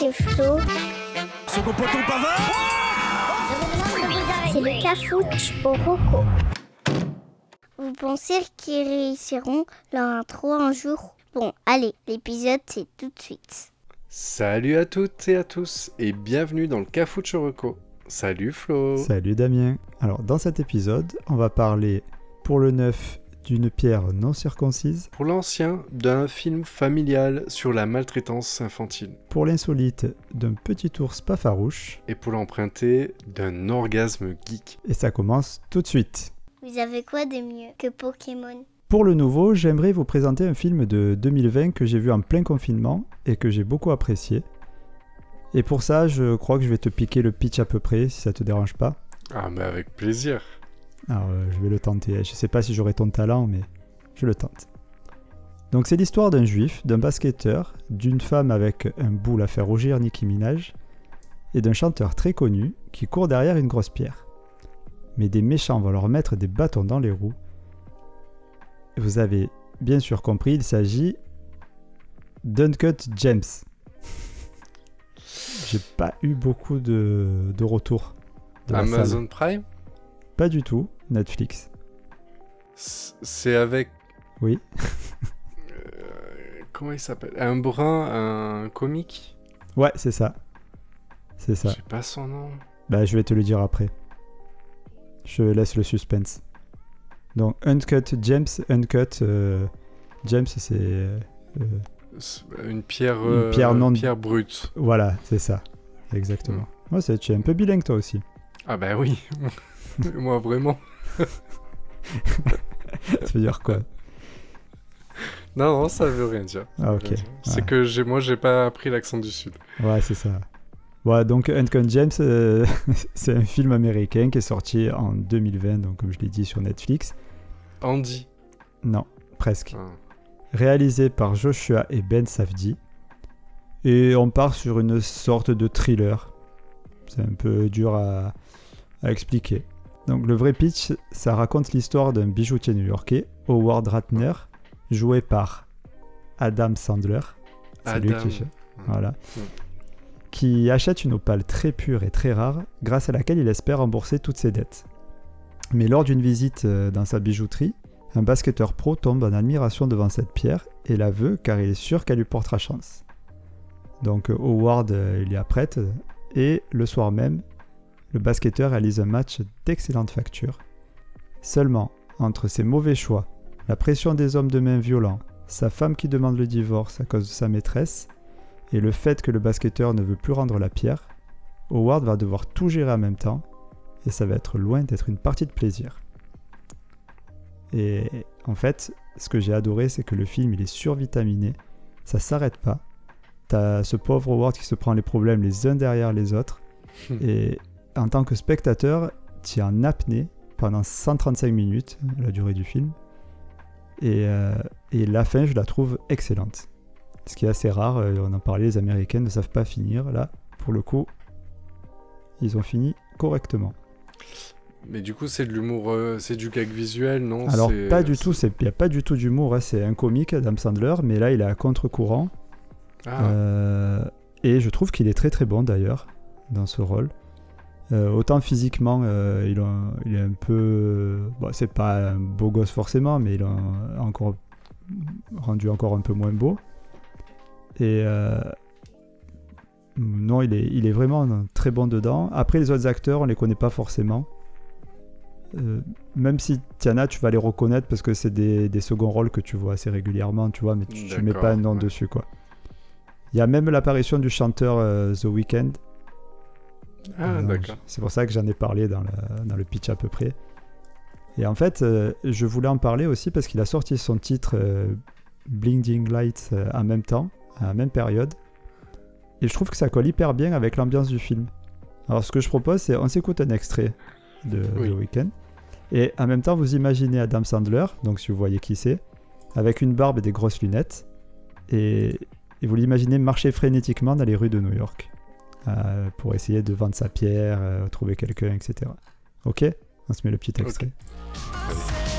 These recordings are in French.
c'est Flo. Second poteau Pavard C'est le cafouche au Rocco. Vous pensez qu'ils réussiront leur intro un jour? Bon, allez, l'épisode c'est tout de suite. Salut à toutes et à tous et bienvenue dans le Cafouche Reco. Salut Flo. Salut Damien. Alors dans cet épisode, on va parler pour le neuf d'une pierre non circoncise, Pour l'ancien, d'un film familial sur la maltraitance infantile. pour l'insolite d'un petit ours pas farouche, Et pour l'emprunter, d'un orgasme geek. et ça commence tout de suite. Vous avez quoi de mieux que Pokémon? Pour le nouveau, j'aimerais vous présenter un film de 2020 que j'ai vu en plein confinement et que j'ai beaucoup apprécié. Et pour ça, je crois que je vais te piquer le pitch à peu près, si ça te dérange pas. Ah mais avec plaisir. Alors, euh, je vais le tenter. Je sais pas si j'aurai ton talent, mais je le tente. Donc, c'est l'histoire d'un juif, d'un basketteur, d'une femme avec un boule à faire rougir Nicki Minaj, et d'un chanteur très connu qui court derrière une grosse pierre. Mais des méchants vont leur mettre des bâtons dans les roues. Vous avez bien sûr compris, il s'agit d'Uncut James. J'ai pas eu beaucoup de, de retours. de. Amazon Prime? Pas du tout, Netflix. C'est avec... Oui. Euh, comment il s'appelle? Un brun, un comique? Ouais, c'est ça. C'est ça. Je sais pas son nom. Bah, je vais te le dire après. Je laisse le suspense. Donc, Uncut James, Uncut euh, James, c'est. euh, C'est Une pierre, Une euh, pierre non- pierre brute. voilà, c'est ça. Exactement. Ouais, c'est, tu es un peu bilingue toi aussi. Ah bah oui. Moi vraiment. Ça veut dire quoi? Non, non, ça veut rien dire. Ah, ok. C'est Ouais. que j'ai, moi, j'ai pas appris l'accent du sud. Ouais, c'est ça. Ouais, donc Uncut James, euh, c'est un film américain qui est sorti en 2020, donc comme je l'ai dit sur Netflix. Andy. Non, presque. Ah. réalisé par Joshua et Ben Safdie. Et on part sur une sorte de thriller. C'est un peu dur à, à expliquer. Donc le vrai pitch, ça raconte l'histoire d'un bijoutier new-yorkais, Howard Ratner, joué par Adam Sandler. C'est lui qui, voilà. Qui achète une opale très pure et très rare, grâce à laquelle il espère rembourser toutes ses dettes. Mais lors d'une visite euh, dans sa bijouterie, un basketteur pro tombe en admiration devant cette pierre et la veut car il est sûr qu'elle lui portera chance. Donc euh, Howard euh, il y apprête et le soir même, le basketteur réalise un match d'excellente facture. Seulement, entre ses mauvais choix, la pression des hommes de main violents, sa femme qui demande le divorce à cause de sa maîtresse, et le fait que le basketteur ne veut plus rendre la pierre, Howard va devoir tout gérer en même temps, et ça va être loin d'être une partie de plaisir. Et en fait, ce que j'ai adoré, c'est que le film il est survitaminé, ça s'arrête pas. T'as ce pauvre Howard qui se prend les problèmes les uns derrière les autres, et en tant que spectateur, tu es en apnée pendant 135 minutes, la durée du film, et, euh, et la fin, je la trouve excellente. Ce qui est assez rare, euh, on en parlait, les Américains ne savent pas finir. Là, pour le coup, ils ont fini correctement. Mais du coup, c'est de l'humour, euh, c'est du gag visuel, non? Alors, pas du tout, il n'y a pas du tout d'humour, hein, c'est un comique, Adam Sandler, mais là, il est à contre-courant. Ah, et je trouve qu'il est très très bon d'ailleurs dans ce rôle. Euh, autant physiquement, euh, il, a- il est un peu. Bon, c'est pas un beau gosse forcément, mais il a encore rendu encore un peu moins beau. Et euh, non, il est, il est vraiment très bon dedans. Après, les autres acteurs, on les connaît pas forcément. Même si Tiana, tu vas les reconnaître parce que c'est des, des seconds rôles que tu vois assez régulièrement, tu vois, mais tu, tu mets pas un nom ouais. dessus, quoi. Il y a même l'apparition du chanteur The Weeknd. Ah Euh, d'accord. C'est pour ça que j'en ai parlé dans le, dans le pitch à peu près. Et en fait, euh, je voulais en parler aussi parce qu'il a sorti son titre euh, Blinding Lights euh, en même temps, à la même période. Et je trouve que ça colle hyper bien avec l'ambiance du film. Alors ce que je propose, c'est on s'écoute un extrait de Oui. The Weeknd. Et en même temps, vous imaginez Adam Sandler, donc si vous voyez qui c'est, avec une barbe et des grosses lunettes. Et, et vous l'imaginez marcher frénétiquement dans les rues de New York euh, pour essayer de vendre sa pierre, euh, trouver quelqu'un, etc. Ok? On se met le petit extrait. Okay.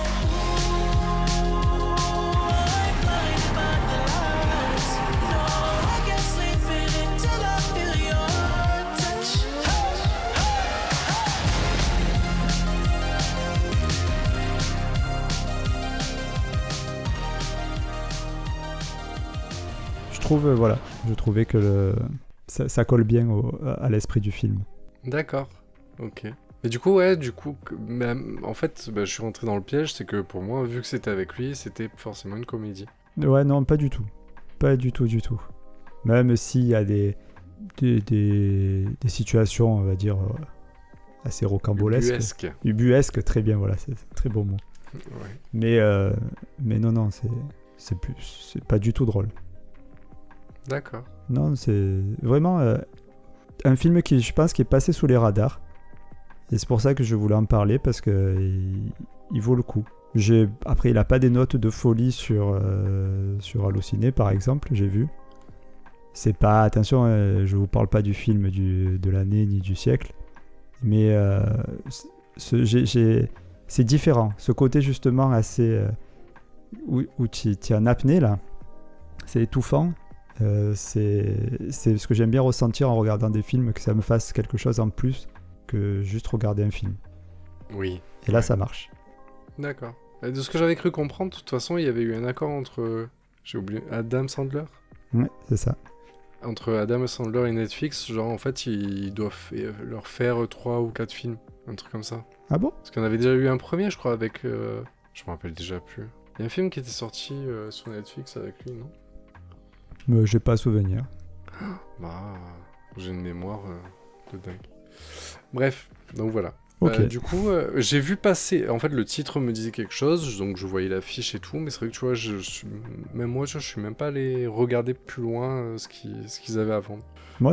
Euh, voilà, je trouvais que le, ça, ça colle bien au- à l'esprit du film. D'accord. Ok. Mais du coup, ouais, du coup, même- en fait, bah, je suis rentré dans le piège, c'est que pour moi, vu que c'était avec lui, c'était forcément une comédie. Ouais, non, pas du tout. Pas du tout, du tout. Même s'il y a des, des, des, des situations, on va dire, euh, assez rocambolesques. Ubuesque. Ubuesque, très bien, voilà, c'est très beau mot. Ouais. Mais, euh, mais non, non, c'est c'est plus, c'est pas du tout drôle. D'accord. Non, c'est vraiment euh, un film qui, je pense, qui est passé sous les radars. Et c'est pour ça que je voulais en parler parce que il, vaut le coup. Après, il a pas des notes de folie sur euh, par exemple, j'ai vu. C'est pas attention, euh, je vous parle pas du film de l'année ni du siècle, mais euh, c'est différent. Ce côté justement assez où, où tu en apnée là, c'est étouffant. Euh, c'est c'est ce que j'aime bien ressentir en regardant des films, que ça me fasse quelque chose en plus que juste regarder un film. Oui. Et là, Ouais. ça marche. D'accord. Et De ce que j'avais cru comprendre, de toute façon, il y avait eu un accord entre. J'ai oublié. Adam Sandler Ouais, c'est ça. Entre Adam Sandler et Netflix, genre en fait, ils doivent fa- leur faire 3 ou 4 films. Un truc comme ça. Ah bon? Parce qu'on avait déjà eu un premier, je crois, avec. euh, Je me rappelle déjà plus. Il y a un film qui était sorti euh, sur Netflix avec lui, non? Mais j'ai pas souvenir. Bah. J'ai une mémoire euh, de dingue. Bref, donc voilà. Euh, du coup, euh, j'ai vu passer. En fait, le titre me disait quelque chose, donc je voyais l'affiche et tout, mais c'est vrai que tu vois, je, même moi, je suis même pas allé regarder plus loin ce qu'ils ce qu'ils avaient à vendre.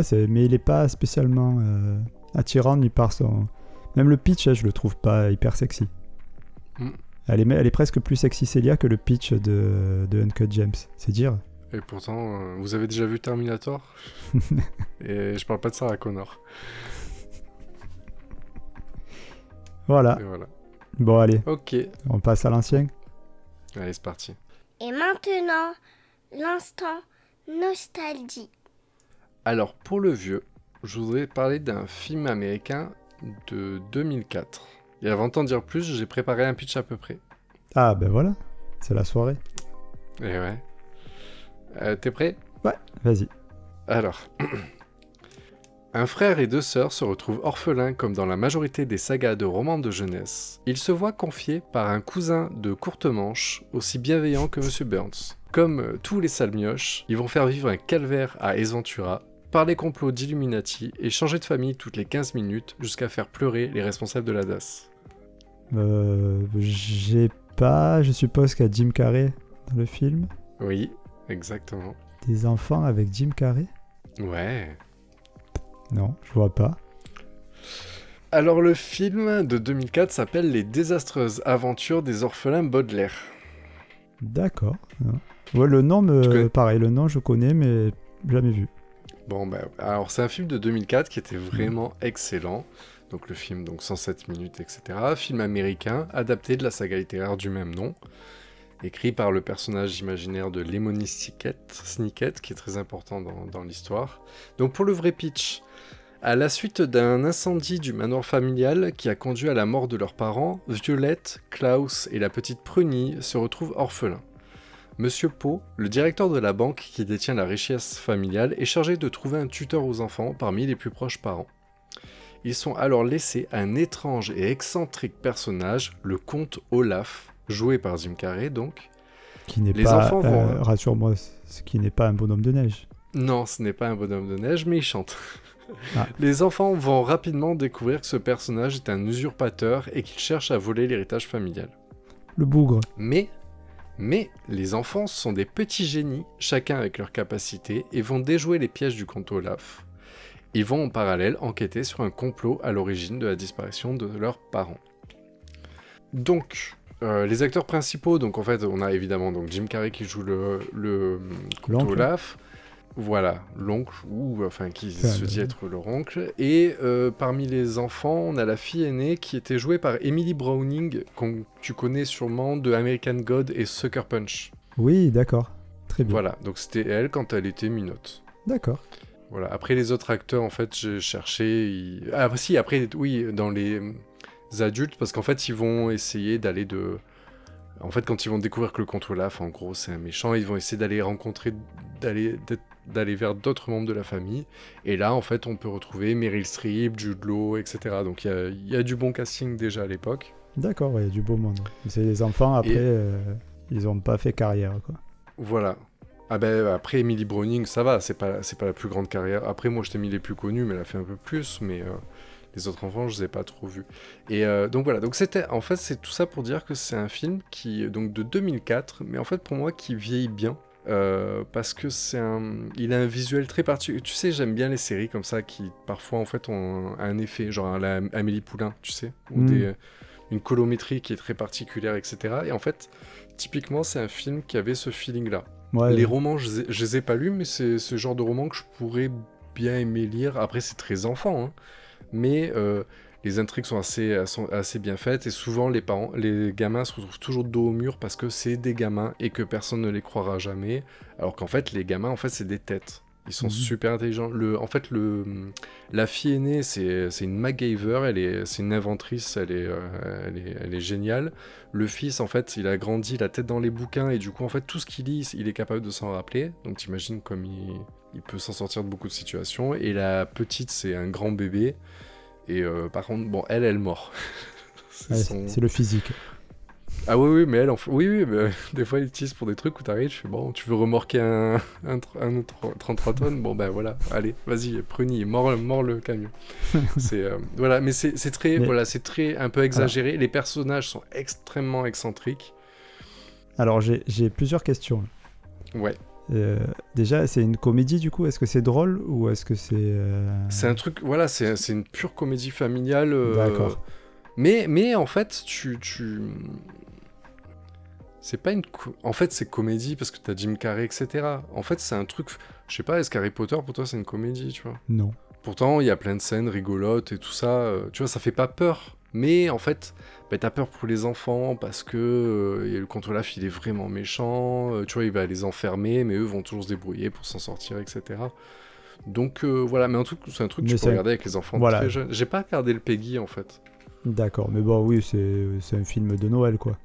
C'est, mais il est pas spécialement attirant ni par son. Même le pitch, hein, je le trouve pas hyper sexy. Mm. Elle, est, elle est presque plus sexy Célia que le pitch de, de Uncut James. C'est dire. Et pourtant, euh, vous avez déjà vu Terminator Et je parle pas de Sarah Connor. Voilà. Et voilà. Bon, allez, Ok, on passe à l'ancien. allez, c'est parti. Et maintenant, l'instant nostalgie. Alors, pour le vieux, je voudrais parler d'un film américain de 2004. Et avant d'en dire plus, j'ai préparé un pitch à peu près. Ah, ben voilà. C'est la soirée. Et ouais. Euh, T'es prêt? Vas-y. Alors. Un frère et deux sœurs se retrouvent orphelins comme dans la majorité des sagas de romans de jeunesse. Ils se voient confiés par un cousin de courte manche, aussi bienveillant que Monsieur Burns. Comme euh, tous les salmioches, ils vont faire vivre un calvaire à Ace Ventura, par les complots d'Illuminati et changer de famille toutes les 15 minutes jusqu'à faire pleurer les responsables de la DAS. Euh, j'ai pas, je suppose qu'il y a Jim Carrey dans le film? Oui, exactement. Des enfants avec Jim Carrey? Ouais. Non, je vois pas. Alors le film de 2004 s'appelle Les désastreuses aventures des orphelins Baudelaire. D'accord. non. Ouais, le nom me. Pareil, le nom je connais, mais jamais vu. Bon, bah, alors c'est un film de 2004 qui était vraiment excellent. Donc le film, donc 107 minutes, etc. Film américain, adapté de la saga littéraire du même nom. Écrit par le personnage imaginaire de Lemony Snicket, qui est très important dans, dans l'histoire. Donc pour le vrai pitch, à la suite d'un incendie du manoir familial qui a conduit à la mort de leurs parents, Violette, Klaus et la petite Prunie se retrouvent orphelins. Monsieur Poe, le directeur de la banque qui détient la richesse familiale, est chargé de trouver un tuteur aux enfants parmi les plus proches parents. Ils sont alors laissés à un étrange et excentrique personnage, le comte Olaf, joué par Jim Carrey donc. Qui n'est Les pas. enfants vont- euh, Rassure-moi, ce qui n'est pas un bonhomme de neige. Non, ce n'est pas un bonhomme de neige, mais il chante. Ah. Les enfants vont rapidement découvrir que ce personnage est un usurpateur et qu'il cherche à voler l'héritage familial. Le bougre. Mais, mais les enfants sont des petits génies, chacun avec leurs capacités, et vont déjouer les pièges du comte Olaf. Ils vont en parallèle enquêter sur un complot à l'origine de la disparition de leurs parents. Donc, euh, les acteurs principaux, donc en fait, on a évidemment donc Jim Carrey qui joue le, le. Olaf. Voilà, l'oncle, ou enfin qui Enfin, se dit être leur oncle. Et euh, parmi les enfants, on a la fille aînée qui était jouée par Emily Browning, qu'on tu connais sûrement de American God et Sucker Punch. Oui, d'accord. Très bien. Voilà, donc c'était elle quand elle était minote. D'accord. Voilà. Après les autres acteurs, en fait, j'ai cherché. ils- Ah si, après, oui, dans les adultes, parce qu'en fait, ils vont essayer d'aller de en fait, quand ils vont découvrir que le comte Olaf, en gros, c'est un méchant, ils vont essayer d'aller rencontrer, d'aller, d'aller vers d'autres membres de la famille. Et là, en fait, on peut retrouver Meryl Streep, Jude Law, etc. Donc il y a, y a du bon casting déjà à l'époque. D'accord, il y a du beau monde. C'est les enfants, après, Et- euh, ils ont pas fait carrière, quoi. Voilà. Ah ben après Emily Browning, ça va, c'est pas c'est pas la plus grande carrière. Après moi je t'ai mis les plus connus, mais elle a fait un peu plus, mais euh, les autres enfants je les ai pas trop vus. Et euh, donc voilà, donc c'était en fait c'est tout ça pour dire que c'est un film qui donc de 2004, mais en fait pour moi qui vieillit bien. euh, parce que c'est un, il a un visuel très particulier. Tu sais, j'aime bien les séries comme ça qui parfois en fait ont un, effet, genre la Amélie Poulain, tu sais, ou Mm. des, une colométrie qui est très particulière, etc. Et en fait, typiquement, c'est un film qui avait ce feeling-là. Ouais, Les romans, je, je les ai pas lus, mais c'est ce genre de roman que je pourrais bien aimer lire. Après, c'est très enfant, hein. Mais euh, les intrigues sont assez, sont assez bien faites et souvent les gamins se retrouvent toujours dos au mur parce que c'est des gamins et que personne ne les croira jamais. Alors qu'en fait, les gamins, en fait, c'est des têtes. Ils sont Mhm. super intelligents. Le, en fait, le, la fille aînée, c'est c'est une MacGyver. Elle est, c'est une inventrice. Elle est, euh, elle est, elle est géniale. Le fils, en fait, il a grandi la tête dans les bouquins et du coup, en fait, tout ce qu'il lit, il est capable de s'en rappeler. Donc, t'imagines comme il, il peut s'en sortir de beaucoup de situations. Et la petite, c'est un grand bébé. Et euh, par contre, bon, elle, elle mord. C'est Ouais, son- C'est le physique. Ah oui, oui, mais elle, en oui, oui, mais des fois, ils utilisent pour des trucs où t'arrives, je fais bon, tu veux remorquer un, un, un autre 33 tonnes, bon ben voilà, allez, vas-y, pruni, mord, mord le camion. c'est euh, voilà, mais c'est c'est très, Mais- voilà, c'est très un peu exagéré. Les personnages sont extrêmement excentriques. Alors, j'ai j'ai plusieurs questions. Ouais, Euh, déjà, c'est une comédie, du coup? Est-ce que c'est drôle ou est-ce que c'est... euh, c'est un truc, voilà, c'est c'est une pure comédie familiale. D'accord. Mais, mais en fait, tu, tu... c'est pas une, en fait, c'est comédie parce que t'as Jim Carrey, etc. En fait, c'est un truc, je sais pas, est-ce qu'Harry Potter pour toi c'est une comédie, tu vois? Non. Pourtant, il y a plein de scènes rigolotes et tout ça. euh, tu vois, ça fait pas peur. Mais en fait, bah, t'as peur pour les enfants parce que euh, le contre Olaf, il est vraiment méchant. euh, tu vois, il va les enfermer, mais eux vont toujours se débrouiller pour s'en sortir, etc. Donc euh, voilà, mais un truc, c'est un truc que Mais tu peux regarder avec les enfants voilà. très jeunes. J'ai pas regardé le Peggy en fait. D'accord, mais bon, oui, c'est un film de Noël, quoi.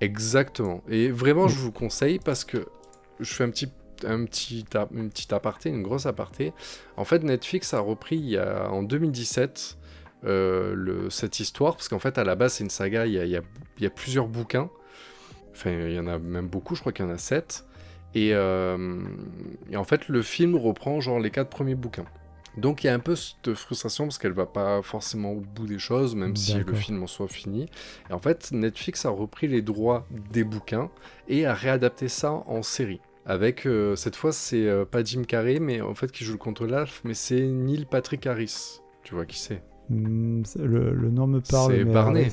Exactement. Et vraiment, Mm. je vous conseille parce que je fais un petit, un petit, a- une petite aparté, une grosse aparté. En fait, Netflix a repris il y a, en 2017 euh, le, cette histoire parce qu'en fait, à la base, c'est une saga. Il y a, il y a- il y a plusieurs bouquins. Enfin, il y en a même beaucoup. Je crois qu'il y en a sept. Et, euh, et en fait, le film reprend genre les quatre premiers bouquins. Donc il y a un peu cette frustration parce qu'elle va pas forcément au bout des choses, même si le film en soit fini. Et en fait, Netflix a repris les droits des bouquins et a réadapté ça en série. Avec, euh, cette fois, c'est euh, pas Jim Carrey, mais en fait, qui joue le contre Olaf, mais c'est Neil Patrick Harris. Tu vois qui c'est? Hmm, le, le nom me parle, C'est. Barney.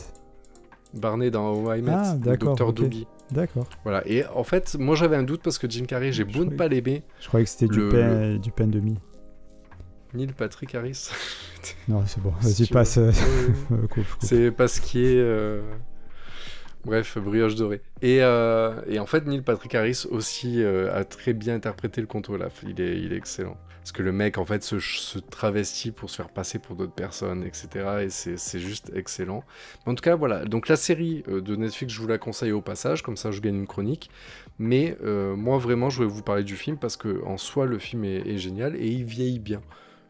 Barney dans How I Met, Ah, le docteur ok. Doogie. D'accord. Voilà, et en fait, moi j'avais un doute parce que Jim Carrey, j'ai beau ne pas l'aimer, Je croyais que c'était du pain, du pain de mie. Neil Patrick Harris. Non, c'est bon. Si Vas-y, tu passe. euh. C'est parce qu'il est. euh, Bref, brioche dorée. Et, euh, et en fait, Neil Patrick Harris aussi euh, a très bien interprété le conte Olaf. Il est, il est excellent. Parce que le mec, en fait, se, se travestit pour se faire passer pour d'autres personnes, etc. Et c'est juste excellent. En tout cas, voilà. Donc la série de Netflix, je vous la conseille au passage, comme ça je gagne une chronique. Mais euh, moi, vraiment, je vais vous parler du film parce que en soi, le film est, est génial et il vieillit bien.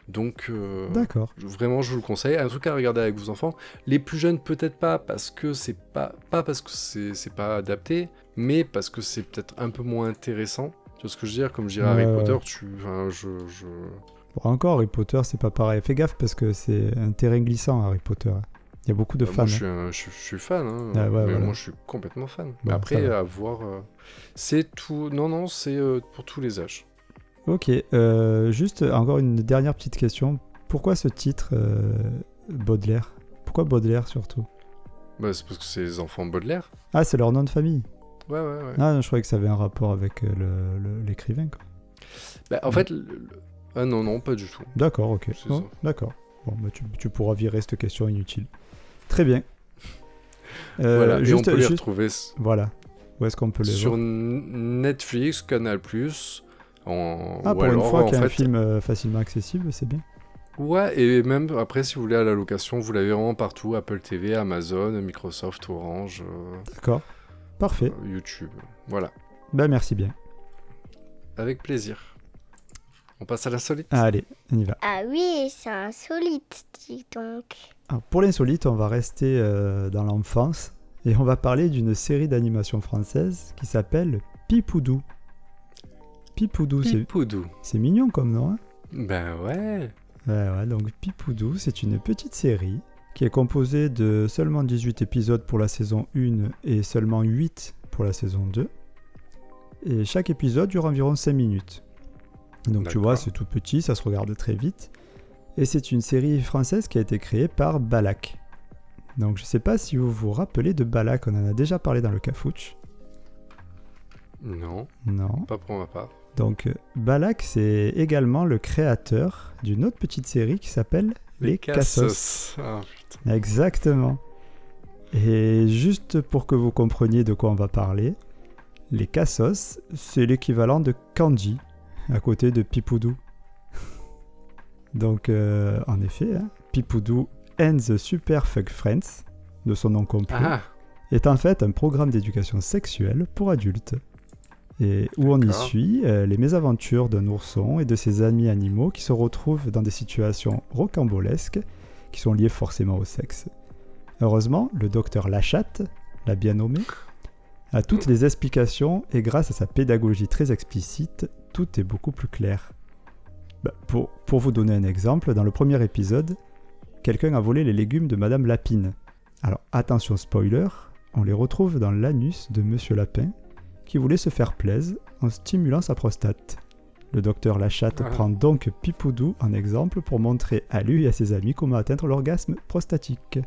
Donc, euh, D'accord. je- Vraiment, je vous le conseille. Un truc à regarder avec vos enfants. Les plus jeunes, peut-être pas, parce que c'est pas, pas parce que c'est c'est pas adapté, mais parce que c'est peut-être un peu moins intéressant. Tu vois ce que je veux dire? Comme je dirais Harry. Potter, tu, enfin, je, je- Bon, encore, Harry Potter, c'est pas pareil. Fais gaffe parce que c'est un terrain glissant, Harry Potter. Il y a beaucoup de bah, fans. moi, je hein. suis, un- je, je suis fan. hein. Ah, ouais, mais voilà. moi, je suis complètement fan. Bon, après, à voir. euh, c'est tout. Non, non, c'est euh, pour tous les âges. Ok, euh, juste encore une dernière petite question. Pourquoi ce titre euh, Baudelaire? Pourquoi Baudelaire surtout? Bah, c'est parce que c'est les enfants Baudelaire. Ah, c'est leur nom de famille. Ouais, ouais, ouais. Ah, non, je croyais que ça avait un rapport avec euh, l'écrivain. quoi. Bah, en fait, le- le- ah non, non, pas du tout. D'accord, ok. Oh. D'accord. Bon, bah, tu, tu pourras virer cette question inutile. Très bien. Euh, voilà, et on juste, peut les juste- retrouver Voilà. Où est-ce qu'on peut les sur voir? Netflix, Canal+. En... Ah, ou pour une alors, fois qu'il y a un film euh, facilement accessible, c'est bien. Ouais, et même après, si vous voulez à la location, vous l'avez vraiment partout Apple TV, Amazon, Microsoft, Orange. euh, D'accord. Parfait. euh, YouTube. Voilà, Ben merci bien. avec plaisir. On passe à l'insolite Allez, on y va. Ah oui, c'est insolite, dis donc. Alors, pour l'insolite, on va rester euh, dans l'enfance et on va parler d'une série d'animation française qui s'appelle Pipoudou. Pipoudou, c'est- Pipoudou. c'est mignon comme nom. hein Ben ouais. Donc Pipoudou, c'est une petite série qui est composée de seulement 18 épisodes pour la saison 1 et seulement 8 pour la saison 2. Et chaque épisode dure environ 5 minutes. Donc tu vois, c'est tout petit, ça se regarde très vite. Et c'est une série française qui a été créée par Balak. Donc je sais pas si vous vous rappelez de Balak, on en a déjà parlé dans le Cafouche. Non, Non. pas pour ma part. Donc Balak, c'est également le créateur d'une autre petite série qui s'appelle Les, Cassos. Ah. Exactement. Et juste pour que vous compreniez de quoi on va parler, les Cassos, c'est l'équivalent de Kanji à côté de Pipoudou. Donc, euh, en effet, hein, Pipoudou and the Super Fuck Friends, de son nom complet, Ah, est en fait un programme d'éducation sexuelle pour adultes. Et où on y suit euh, les mésaventures d'un ourson et de ses amis animaux qui se retrouvent dans des situations rocambolesques qui sont liées forcément au sexe. Heureusement, le docteur Lachatte, l'a bien nommé, a toutes les explications et grâce à sa pédagogie très explicite, tout est beaucoup plus clair. Bah, pour, pour vous donner un exemple, dans le premier épisode, quelqu'un a volé les légumes de Madame Lapine. Alors attention spoiler, on les retrouve dans l'anus de Monsieur Lapin, qui voulait se faire plaisir en stimulant sa prostate. Le docteur Lachatte Ah. prend donc Pipoudou en exemple pour montrer à lui et à ses amis comment atteindre l'orgasme prostatique.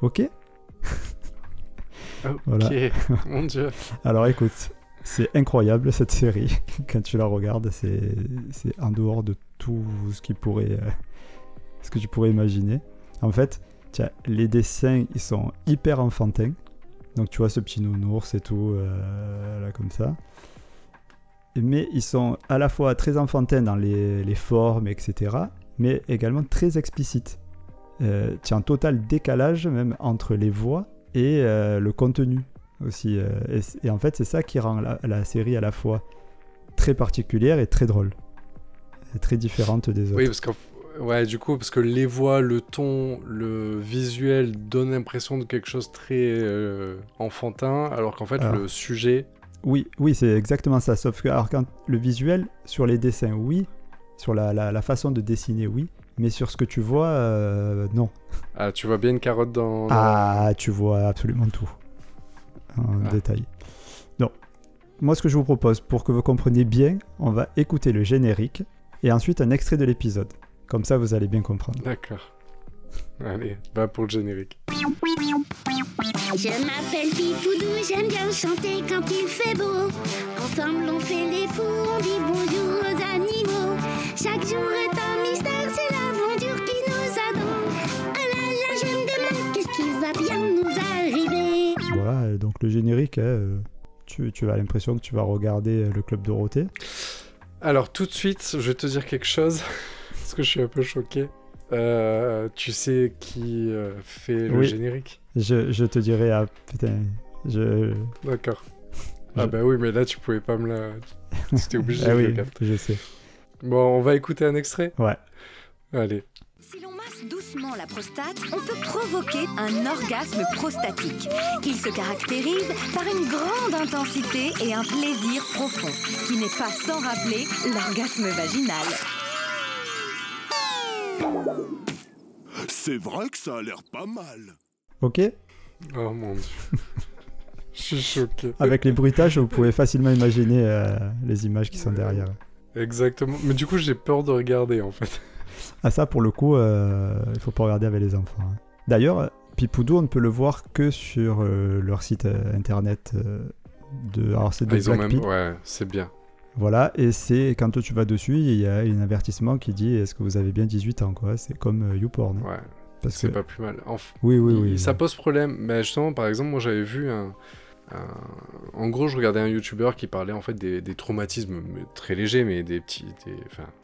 Ok ok. Voilà. Mon dieu. Alors écoute, c'est incroyable cette série. Quand tu la regardes, c'est c'est en dehors de tout ce qui pourrait, euh, ce que tu pourrais imaginer. En fait, tiens, les dessins, ils sont hyper enfantins. Donc tu vois ce petit nounours et tout, euh, là comme ça. Mais ils sont à la fois très enfantins dans les, les formes, etc. Mais également très explicites. Euh, tu as un total décalage même entre les voix et euh, le contenu aussi. euh, et, en fait, c'est ça qui rend la, la série à la fois très particulière et très drôle. Et très différente des autres. Oui, parce que ouais, du coup, parce que les voix, le ton, le visuel donnent l'impression de quelque chose de très euh, enfantin, alors qu'en fait, Alors. le sujet. Oui, oui, c'est exactement ça. Sauf que alors, quand le visuel, sur les dessins, oui. Sur la, la- la façon de dessiner, oui. Mais sur ce que tu vois, euh, non. Ah, tu vois bien une carotte dans. dans- Ah, tu vois absolument tout. En Ah. détail. Donc, moi, ce que je vous propose, pour que vous compreniez bien, on va écouter le générique et ensuite un extrait de l'épisode. Comme ça, vous allez bien comprendre. D'accord. Allez, va pour le générique. Je m'appelle Pipoudou, j'aime bien chanter quand il fait beau. Ensemble on fait les fous, on dit bonjour aux animaux. Chaque jour est un mystère, c'est l'aventure qui nous attend. Ah là là, je me demande qu'est-ce qui va bien nous arriver? Voilà, donc le générique, hein, euh, tu, tu as l'impression que tu vas regarder le Club Dorothée. Alors, tout de suite, je vais te dire quelque chose, parce que je suis un peu choqué. Euh, tu sais qui euh, fait le Oui. générique? Je, je te dirai, ah putain, je... D'accord. Ah bah oui, mais là, tu pouvais pas me la... C'était obligé Ah de le oui, capter. je sais. Bon, on va écouter un extrait? Ouais. Allez. Si l'on masse doucement la prostate, on peut provoquer un orgasme prostatique. Il se caractérise par une grande intensité et un plaisir profond, qui n'est pas sans rappeler l'orgasme vaginal. C'est vrai que ça a l'air pas mal. Ok Oh mon dieu. Je suis choqué. Avec les bruitages, vous pouvez facilement imaginer euh, les images qui sont derrière. Exactement. Mais du coup, j'ai peur de regarder, en fait. Ah ça, pour le coup, euh, il faut pas regarder avec les enfants. hein. D'ailleurs, Pipoudou, on ne peut le voir que sur euh, leur site euh, internet euh, de... Alors c'est de Ah, ils ont même... Ouais, c'est bien. Voilà, et c'est quand tu vas dessus, il y a un avertissement qui dit est-ce que vous avez bien 18 ans quoi C'est comme euh, YouPorn. Ouais, Parce c'est que... pas plus mal. Oui, oui, oui. Ça pose problème. Mais justement, par exemple, moi, j'avais vu un... un- En gros, je regardais un YouTuber qui parlait en fait des, traumatismes très légers, mais des petits. des-.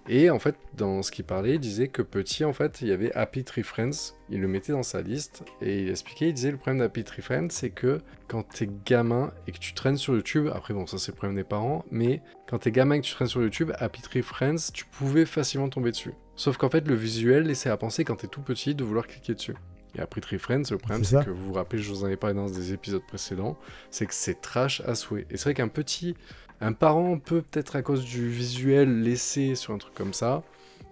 Et en fait, dans ce qu'il parlait, il disait que petit, en fait, il y avait Happy Tree Friends. Il le mettait dans sa liste et il expliquait, il disait le problème d'Happy Tree Friends, c'est que quand t'es gamin et que tu traînes sur YouTube, après bon, ça c'est le problème des parents, mais quand t'es gamin et que tu traînes sur YouTube, Happy Tree Friends, tu pouvais facilement tomber dessus. Sauf qu'en fait, le visuel laissait à penser quand t'es tout petit de vouloir cliquer dessus. Et Happy Tree Friends, le problème C'est c'est que vous vous rappelez, je vous en ai parlé dans des épisodes précédents, c'est que c'est trash à souhait. Et c'est vrai qu'un petit, un parent peut peut-être à cause du visuel laisser sur un truc comme ça,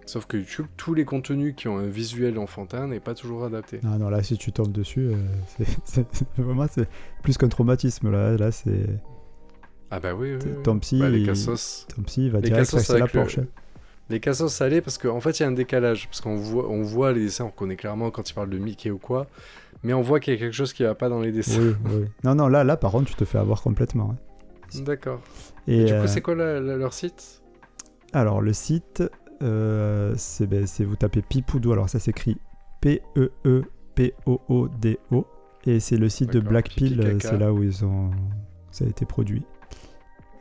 sauf que YouTube, tous les contenus qui ont un visuel enfantin n'est pas toujours adapté. Ah non, là, si tu tombes dessus, euh, c'est- c'est c'est- vraiment, c'est plus qu'un traumatisme. Là, là c'est. Ah bah oui, oui. Ton psy, Bah, les il- cassos. Ton psy, il va Les direct cassos rester la le- Porsche. Les cassos salés, parce qu'en fait, il y a un décalage. Parce qu'on voit, on voit les dessins, on reconnaît clairement quand il parle de Mickey ou quoi. Mais on voit qu'il y a quelque chose qui va pas dans les dessins. Oui, oui. Non, non, là, là, par contre, tu te fais avoir complètement. hein. D'accord. Et, Et du euh, coup, c'est quoi la- la- leur site? Alors, le site, euh, c'est ben, c'est- vous tapez Pipoudou. Alors, ça s'écrit E P-E-E-P-O-O-D-O. Et c'est le site de Blackpill, euh, c'est là où ils ont... ça a été produit.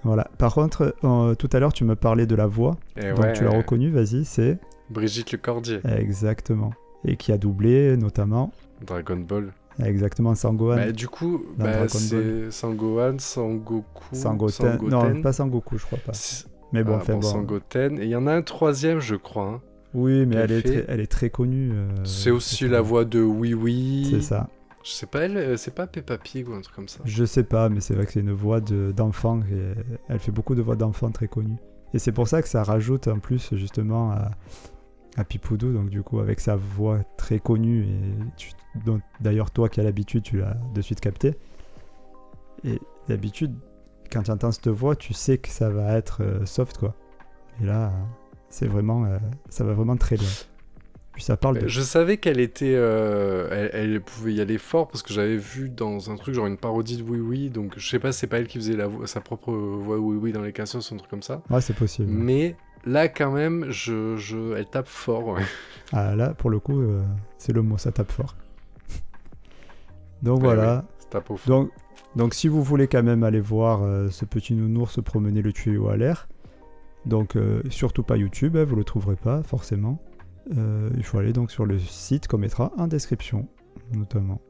Voilà. Par contre, euh, tout à l'heure, tu me parlais de la voix. Eh donc, ouais, tu l'as reconnu, vas-y, c'est. Brigitte Lecordier, Exactement. Et qui a doublé, notamment, Dragon Ball. exactement, Sangohan. Bah, du coup, bah, c'est Sangohan, Sangoku, Sangoten. Non, pas Sangoku, je crois pas. Mais bon, Ah, enfin bon, bon. Sangoten. Et il y en a un troisième, je crois. hein. Oui, mais elle est, fait. très, elle est très connue. euh, c'est aussi la voix de Oui Oui. C'est ça. Sais pas, elle, euh, c'est pas Peppa Pig ou un truc comme ça. Je sais pas, mais c'est vrai que c'est une voix de- d'enfant. et elle fait beaucoup de voix d'enfant très connues. Et c'est pour ça que ça rajoute en plus justement à, à Pipoudou. Donc du coup, avec sa voix très connue, et d'ailleurs toi qui as l'habitude, tu l'as de suite capté. Et d'habitude, quand tu entends cette voix, tu sais que ça va être euh, soft quoi. Et là, c'est vraiment, euh, ça va vraiment très loin. Puis ça parle de. Je savais qu'elle était, euh, elle, elle pouvait y aller fort parce que j'avais vu dans un truc genre une parodie de Oui Oui, donc je sais pas, si c'est pas elle qui faisait la sa propre voix Oui Oui dans les cassos ou un truc comme ça. Ouais, c'est possible. Mais là quand même, je, je, elle tape fort. ouais. Ah là, pour le coup, euh, c'est le mot, ça tape fort. Donc Ouais, voilà. Donc, donc si vous voulez quand même aller voir euh, ce petit nounours se promener le tuyau à l'air, donc surtout pas YouTube, hein, vous le trouverez pas forcément. Euh, il faut aller donc sur le site qu'on mettra en description, notamment.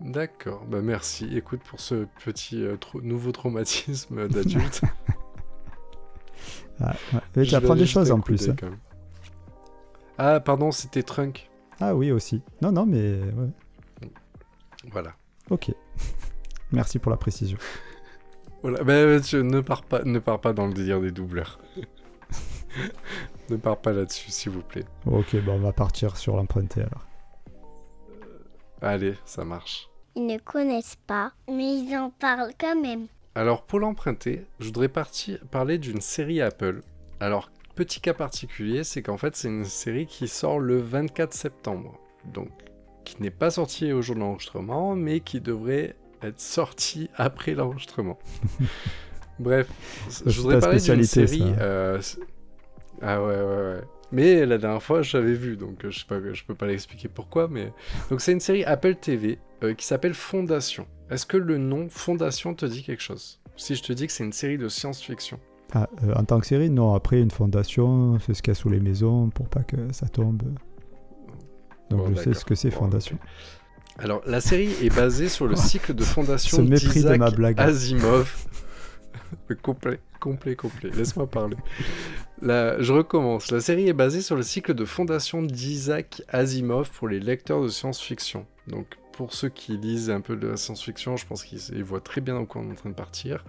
D'accord, bah merci. Écoute pour ce petit euh, nouveau traumatisme d'adulte. Ah, ouais. Des choses en plus. hein. Ah pardon, c'était Trunk. Ah oui aussi. Non, non, mais ouais. Voilà. ok. Merci pour la précision. Voilà, bah, ne pars pas, ne pars pas dans le délire des doubleurs. Ne pars pas là-dessus, s'il vous plaît. Ok, bon, on va partir sur l'emprunté alors. Allez, ça marche. Ils ne connaissent pas, mais ils en parlent quand même. Alors, pour l'emprunter, je voudrais parti- parler d'une série Apple. Alors, petit cas particulier, c'est qu'en fait, c'est une série qui sort le 24 septembre. Donc, qui n'est pas sortie au jour de l'enregistrement, mais qui devrait être sortie après l'enregistrement. Bref, c'est je voudrais ta parler d'une spécialité, série. ça. euh, ah ouais, ouais, ouais. Mais la dernière fois, j'avais vu, donc euh, je sais pas, je peux pas l'expliquer pourquoi, mais donc c'est une série Apple TV euh, qui s'appelle Fondation. Est-ce que le nom Fondation te dit quelque chose? Si je te dis que c'est une série de science-fiction. Ah, euh, en tant que série, non. Après, une fondation, c'est ce qu'il y a sous les maisons pour pas que ça tombe. Donc Bon, je sais ce que c'est Bon, fondation. Alors la série est basée sur le cycle de fondation Ce mépris de d'Isaac ma blague. Asimov. complet, complet, complet. Laisse-moi parler. La- je recommence. La série est basée sur le cycle de fondation d'Isaac Asimov pour les lecteurs de science-fiction. Donc, pour ceux qui lisent un peu de la science-fiction, je pense qu'ils ils voient très bien quoi on est en train de partir.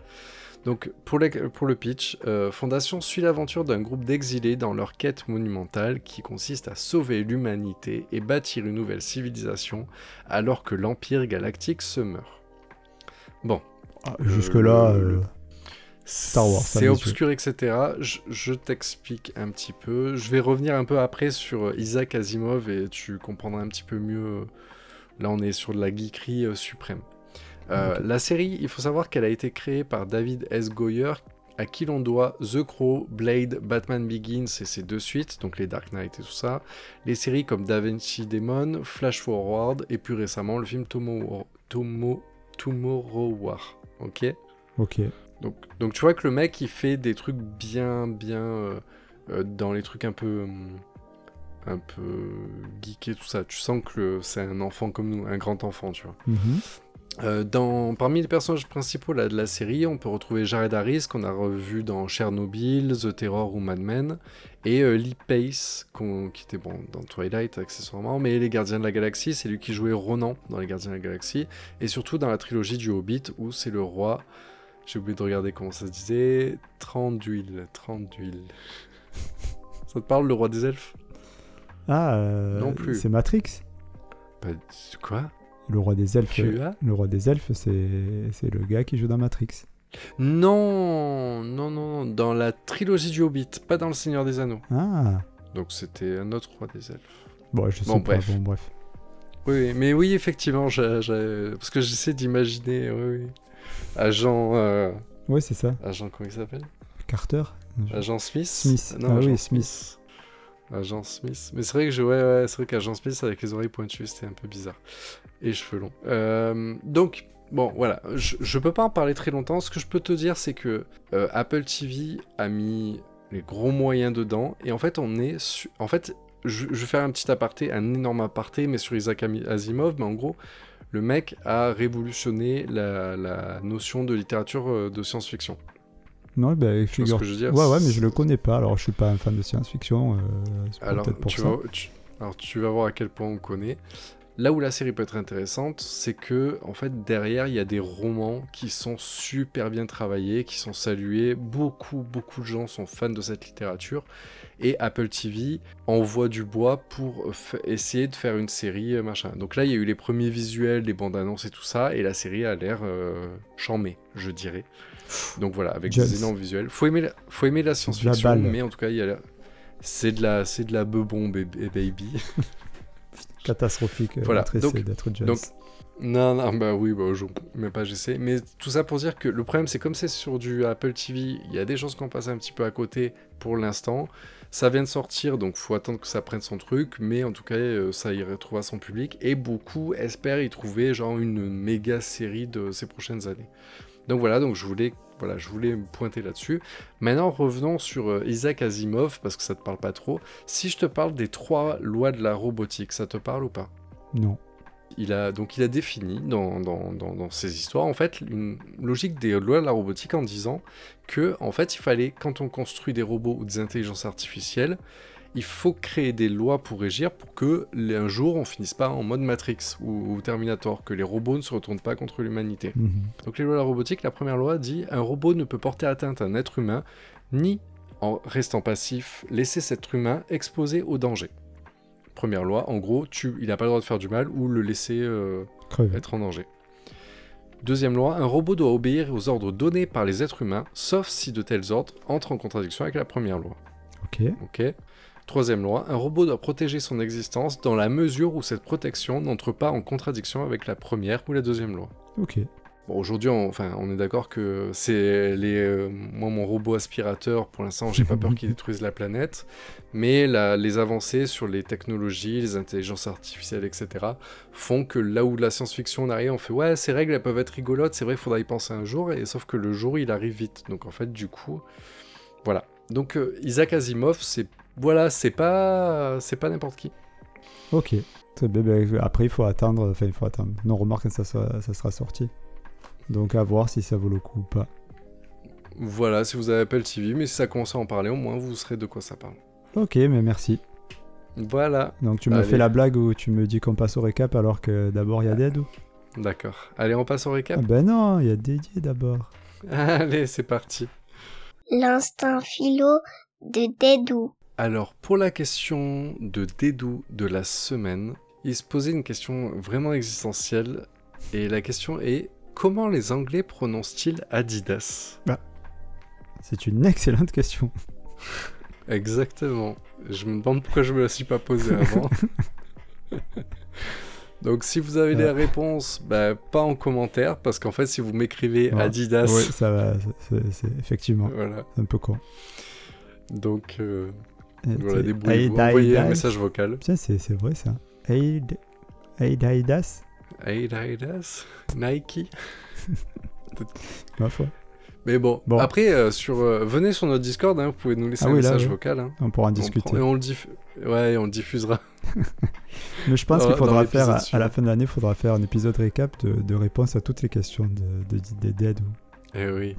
Donc, pour, pour le pitch, euh, Fondation suit l'aventure d'un groupe d'exilés dans leur quête monumentale qui consiste à sauver l'humanité et bâtir une nouvelle civilisation alors que l'Empire galactique se meurt. Bon. Le- Jusque-là, le- euh, Star Wars, C'est obscur, etc. Je, je t'explique un petit peu. Je vais revenir un peu après sur euh, Isaac Asimov et tu comprendras un petit peu mieux. euh, Là, on est sur de la geekerie euh, suprême. Euh. La série, il faut savoir qu'elle a été créée par David S. Goyer, à qui l'on doit The Crow, Blade, Batman Begins et ses deux suites, donc les Dark Knight et tout ça, les séries comme Da Vinci Demon, Flash Forward et plus récemment le film Tomo, Tomo, Tomorrow War. Ok? Ok. Donc, donc tu vois que le mec il fait des trucs bien, bien euh, euh, dans les trucs un peu. hum, un peu geekés, tout ça. Tu sens que c'est un enfant comme nous, un grand enfant, tu vois. Mhm. Euh, dans, parmi les personnages principaux là, de la série, on peut retrouver Jared Harris, qu'on a revu dans Chernobyl, The Terror ou Mad Men, et euh, Lee Pace, qui était bon dans Twilight accessoirement, mais Les Gardiens de la Galaxie, c'est lui qui jouait Ronan dans Les Gardiens de la Galaxie, et surtout dans la trilogie du Hobbit, où c'est le roi, j'ai oublié de regarder comment ça se disait, Tranduil, Tranduil. ça te parle, le roi des elfes? Ah, euh, Non plus. c'est Matrix. Bah, Quoi? Le roi des elfes. Le roi des elfes, c'est c'est le gars qui joue dans Matrix. Non, non, non, dans la trilogie du Hobbit, pas dans Le Seigneur des Anneaux. Ah. Donc c'était un autre roi des elfes. Bon, je sais Bon, pas. bref. Bon, bref. Oui, mais oui, effectivement, j'ai- j'ai- parce que j'essaie d'imaginer, oui, oui. Agent, euh, Ouais, c'est ça. agent, comment il s'appelle? Carter? Agent Smith? Smith. Non, Ah agent oui, Smith. Agent Smith. Mais c'est vrai que je, ouais, ouais, c'est vrai qu'agent Smith avec les oreilles pointues, c'était un peu bizarre. Et cheveux longs. Euh, donc, bon, voilà. Je, je peux pas en parler très longtemps. Ce que je peux te dire, c'est que euh, Apple TV a mis les gros moyens dedans. Et en fait, on est su- En fait, je, je vais faire un petit aparté, un énorme aparté, mais sur Isaac Asimov. Mais en gros, le mec a révolutionné la, la notion de littérature euh, de science-fiction. Non, bah, Tu vois figure. ce que je veux dire? Ouais, ouais, mais je le connais pas. Alors, je suis pas un fan de science-fiction. euh, Alors tu, ça. vas, tu- alors, tu vas voir à quel point on connaît. Là où la série peut être intéressante, c'est que en fait derrière il y a des romans qui sont super bien travaillés, qui sont salués. Beaucoup beaucoup de gens sont fans de cette littérature et Apple TV envoie du bois pour essayer de faire une série euh, machin. Donc là il y a eu les premiers visuels, les bandes annonces et tout ça et la série a l'air euh, chamée, je dirais. Donc voilà avec des énormes visuels. Faut aimer la, faut aimer la science-fiction, mais en tout cas il y a l'air- c'est de la c'est de la et et baby. Catastrophique. euh, Voilà, d'être donc- Non, non, bah oui, bah, je, même pas j'essaie. Mais tout ça pour dire que le problème, c'est comme c'est sur du Apple TV, il y a des choses qu'on passe un petit peu à côté pour l'instant. Ça vient de sortir, donc faut attendre que ça prenne son truc. Mais en tout cas, euh, ça y retrouvera son public. Et beaucoup espèrent y trouver genre une méga série de ces prochaines années. Donc voilà, donc je voulais, voilà, je voulais me pointer là-dessus. Maintenant, revenons sur euh, Isaac Asimov, parce que ça te parle pas trop. Si je te parle des trois lois de la robotique, ça te parle ou pas? Non. il a, donc il a défini dans, dans, dans, dans ses histoires en fait une logique des lois de la robotique en disant que en fait il fallait quand on construit des robots ou des intelligences artificielles il faut créer des lois pour régir pour que un jour on finisse pas en mode Matrix ou, ou Terminator que les robots ne se retournent pas contre l'humanité Mhm. donc les lois de la robotique, la première loi dit un robot ne peut porter atteinte à un être humain, ni en restant passif, laisser cet être humain exposé au danger. Première loi, en gros, tu, il n'a pas le droit de faire du mal ou le laisser euh, être en danger. Deuxième loi, un robot doit obéir aux ordres donnés par les êtres humains, sauf si de tels ordres entrent en contradiction avec la première loi. Ok. Ok. Troisième loi, un robot doit protéger son existence dans la mesure où cette protection n'entre pas en contradiction avec la première ou la deuxième loi. Ok. Bon, aujourd'hui, on, enfin, on est d'accord que c'est les. euh, moi, mon robot aspirateur, pour l'instant, j'ai pas peur qu'il détruise la planète, mais la- les avancées sur les technologies, les intelligences artificielles, etc., font que là où la science-fiction on arrive, on fait ouais, ces règles elles peuvent être rigolotes, c'est vrai, il faudra y penser un jour, et sauf que le jour il arrive vite. Donc en fait, du coup, voilà. Donc euh, Isaac Asimov, c'est voilà, c'est pas, c'est pas n'importe qui. Ok. Après, il faut attendre. Enfin, il faut attendre. Non, remarque quand ça sera, ça sera sorti. Donc, à voir si ça vaut le coup ou pas. Voilà, si vous avez Apple TV, mais si ça commence à en parler, au moins vous saurez de quoi ça parle. Ok, mais merci. Voilà. Donc, tu me Allez. fais la blague où tu me dis qu'on passe au récap alors que d'abord il y a Dead ou D'accord. Allez, on passe au récap. ah Ben non, il y a Dédié d'abord. Allez, c'est parti. L'instinct philo de Dédou. Alors, pour la question de Dédou de la semaine, il se posait une question vraiment existentielle. Et la question est comment les Anglais prononcent-ils Adidas? C'est une excellente question. Exactement. Je me demande pourquoi je me la suis pas posée avant. Donc, si vous avez des réponses, bah, pas en commentaire, parce qu'en fait, si vous m'écrivez Ouais. Adidas, Oui, ça va. c'est- effectivement voilà. un peu con. Donc, euh, voilà, c'est- débrouillez-vous. Envoyez un message vocal. Tiens, c'est vrai ça. Aid... Aidas Adidas, Nike? Ma foi. Mais bon, Bon. après, euh, sur, euh, venez sur notre Discord, hein, vous pouvez nous laisser Ah un oui, là, message ouais. vocal. hein. On pourra en On discuter. prend- et on le diff- ouais, on le diffusera. Mais je pense qu'il faudra faire, à, la fin de l'année, il faudra faire un épisode récap de, de réponses à toutes les questions de, de, des Dead. ou- Eh oui.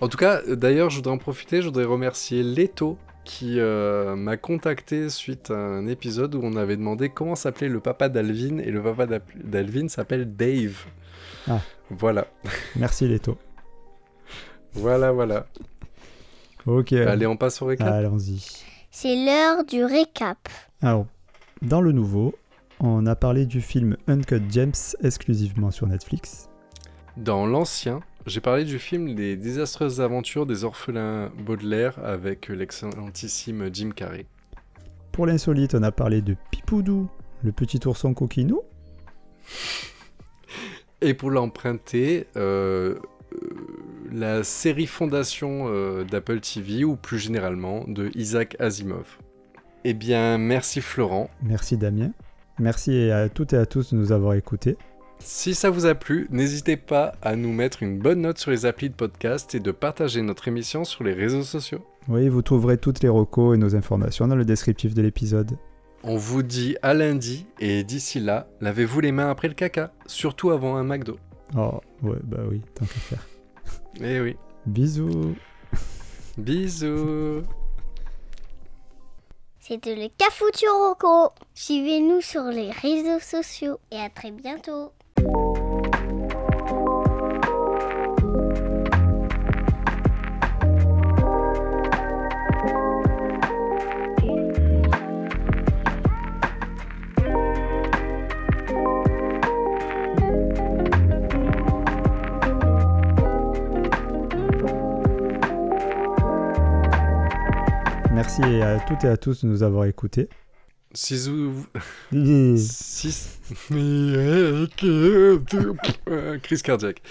En tout cas, euh, d'ailleurs, je voudrais en profiter, je voudrais remercier Leto qui euh, m'a contacté suite à un épisode où on avait demandé comment s'appelait le papa d'Alvin et le papa d'Alvin s'appelle Dave. Ah. Voilà, Merci Leto. voilà, voilà. Ok. Allez, on passe au récap. Allons-y. C'est l'heure du récap. Alors, dans le nouveau, on a parlé du film Uncut Gems exclusivement sur Netflix. Dans l'ancien, j'ai parlé du film Les désastreuses aventures des orphelins Baudelaire avec l'excellentissime Jim Carrey. Pour l'insolite, on a parlé de Pipoudou, le petit ourson coquinou. Et pour l'emprunter, euh, euh, la série Fondation euh, d'Apple TV ou plus généralement de Isaac Asimov. Eh bien, merci Florent. Merci Damien. Merci à toutes et à tous de nous avoir écoutés. Si ça vous a plu, n'hésitez pas à nous mettre une bonne note sur les applis de podcast et de partager notre émission sur les réseaux sociaux. Oui, vous trouverez toutes les recos et nos informations dans le descriptif de l'épisode. On vous dit à lundi et d'ici là, lavez-vous les mains après le caca, surtout avant un McDo. Oh, ouais, bah oui, tant qu'à faire. Eh oui. Bisous. Bisous. C'était le Cafoutu Rocco. Suivez-nous sur les réseaux sociaux et à très bientôt. Merci à toutes et à tous de nous avoir écoutés. Si vous... Et- Si... Euh, Crise cardiaque.